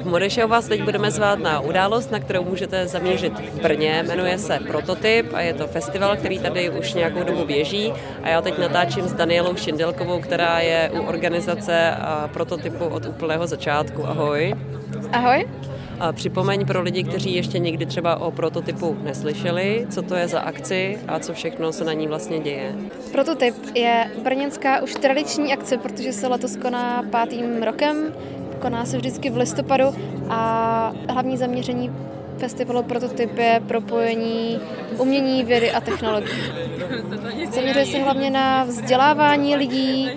V Modešeho vás teď budeme zvát na událost, na kterou můžete zamířit v Brně. Jmenuje se Prototyp a je to festival, který tady už nějakou dobu běží. A já teď natáčím s Danielou Šindelkovou, která je u organizace Prototypu od úplného začátku. Ahoj. Ahoj. A připomeň pro lidi, kteří ještě nikdy třeba o prototypu neslyšeli, co to je za akci a co všechno se na ní vlastně děje. Prototyp je brněnská už tradiční akce, protože se letos koná pátým rokem, koná se vždycky v listopadu a hlavní zaměření festivalu Prototyp je propojení umění, vědy a technologií. Zaměřuje se hlavně na vzdělávání lidí,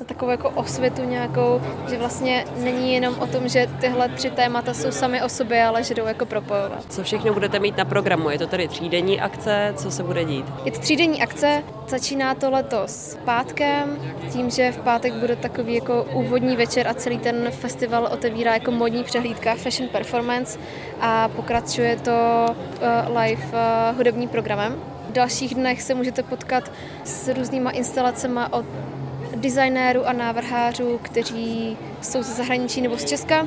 na takovou jako osvětu nějakou, že vlastně není jenom o tom, že tyhle tři témata jsou sami o sobě, ale že jdou jako propojovat. Co všechno budete mít na programu? Je to tedy třídenní akce? Co se bude dít? Je to třídenní akce, začíná to letos pátkem, tím, že v pátek bude takový jako úvodní večer a celý ten festival otevírá jako modní přehlídka Fashion Performance a pokračuje to uh, live uh, hudebním programem. V dalších dnech se můžete potkat s různýma instalacemi od designérů a návrhářů, kteří jsou ze zahraničí nebo z Česka.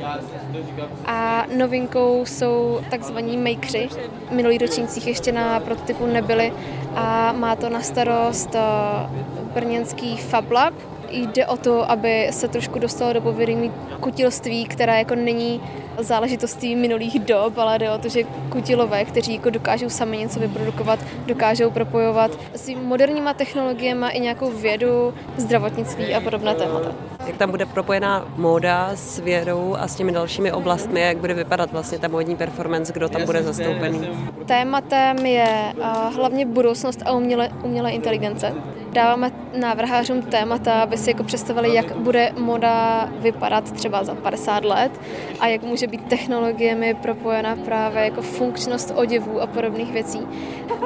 A novinkou jsou takzvaní makeři. Minulý ročnících ještě na prototypu nebyli a má to na starost eh, brněnský Fab Lab, jde o to, aby se trošku dostalo do povědomí kutilství, která jako není záležitostí minulých dob, ale jde o to, že kutilové, kteří jako dokážou sami něco vyprodukovat, dokážou propojovat s moderníma technologiemi i nějakou vědu, zdravotnictví a podobné témata. Jak tam bude propojená móda s vědou a s těmi dalšími oblastmi, jak bude vypadat vlastně ta módní performance, kdo tam bude zastoupený? Tématem je hlavně budoucnost a umělé, umělé inteligence. Dáváme návrhářům témata, aby si jako představili, jak bude moda vypadat třeba za 50 let a jak může být technologiemi propojena právě jako funkčnost oděvů a podobných věcí.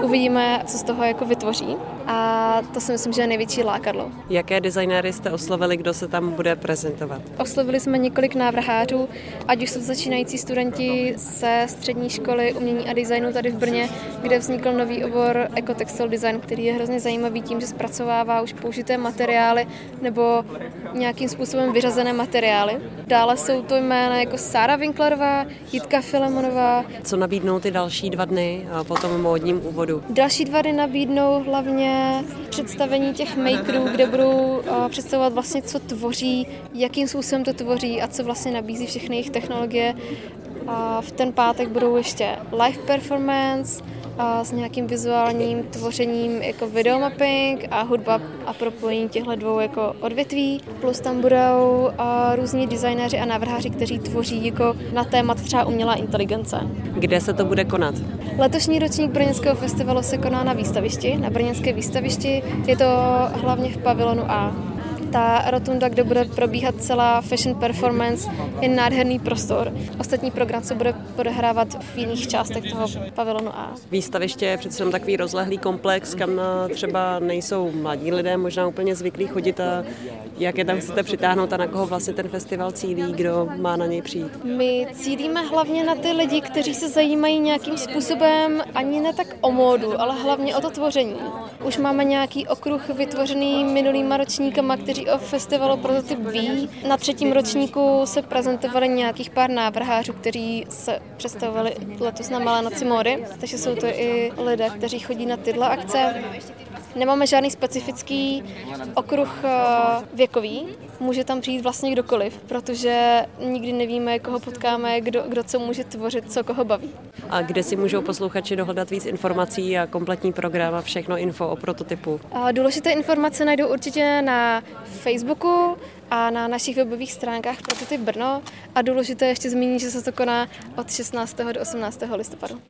Uvidíme, co z toho jako vytvoří a to si myslím, že je největší lákadlo. Jaké designéry jste oslovili, kdo se tam bude prezentovat? Oslovili jsme několik návrhářů, ať už jsou začínající studenti ze střední školy umění a designu tady v Brně, kde vznikl nový obor Ecotextile Design, který je hrozně zajímavý tím, že zpracovává už použité materiály nebo nějakým způsobem vyřazené materiály. Dále jsou to jména jako Sára Winklerová, Jitka Filemonová. Co nabídnou ty další dva dny a potom módním úvodu? Další dva dny nabídnou hlavně představení těch makerů, kde budou představovat vlastně, co tvoří, jakým způsobem to tvoří a co vlastně nabízí všechny jejich technologie. A v ten pátek budou ještě live performance, a s nějakým vizuálním tvořením jako videomapping a hudba a propojení těchto dvou jako odvětví. Plus tam budou a různí designéři a návrháři, kteří tvoří jako na témat třeba umělá inteligence. Kde se to bude konat? Letošní ročník Brněnského festivalu se koná na výstavišti, na Brněnské výstavišti. Je to hlavně v pavilonu A ta rotunda, kde bude probíhat celá fashion performance, je nádherný prostor. Ostatní program se bude odehrávat v jiných částech toho pavilonu A. Výstaviště je přece takový rozlehlý komplex, kam třeba nejsou mladí lidé možná úplně zvyklí chodit a jak je tam chcete přitáhnout a na koho vlastně ten festival cílí, kdo má na něj přijít? My cílíme hlavně na ty lidi, kteří se zajímají nějakým způsobem ani ne tak o módu, ale hlavně o to tvoření. Už máme nějaký okruh vytvořený minulýma ročníkama, kteří o festivalu Prototyp ví. Na třetím ročníku se prezentovali nějakých pár návrhářů, kteří se představovali letos na Malé noci módy, takže jsou to i lidé, kteří chodí na tyhle akce. Nemáme žádný specifický okruh eh, věkový, může tam přijít vlastně kdokoliv, protože nikdy nevíme, koho potkáme, kdo, kdo co může tvořit, co koho baví. A kde si můžou posluchači dohledat víc informací a kompletní program a všechno info o prototypu? A důležité informace najdou určitě na Facebooku a na našich webových stránkách Prototyp Brno a důležité ještě zmínit, že se to koná od 16. do 18. listopadu.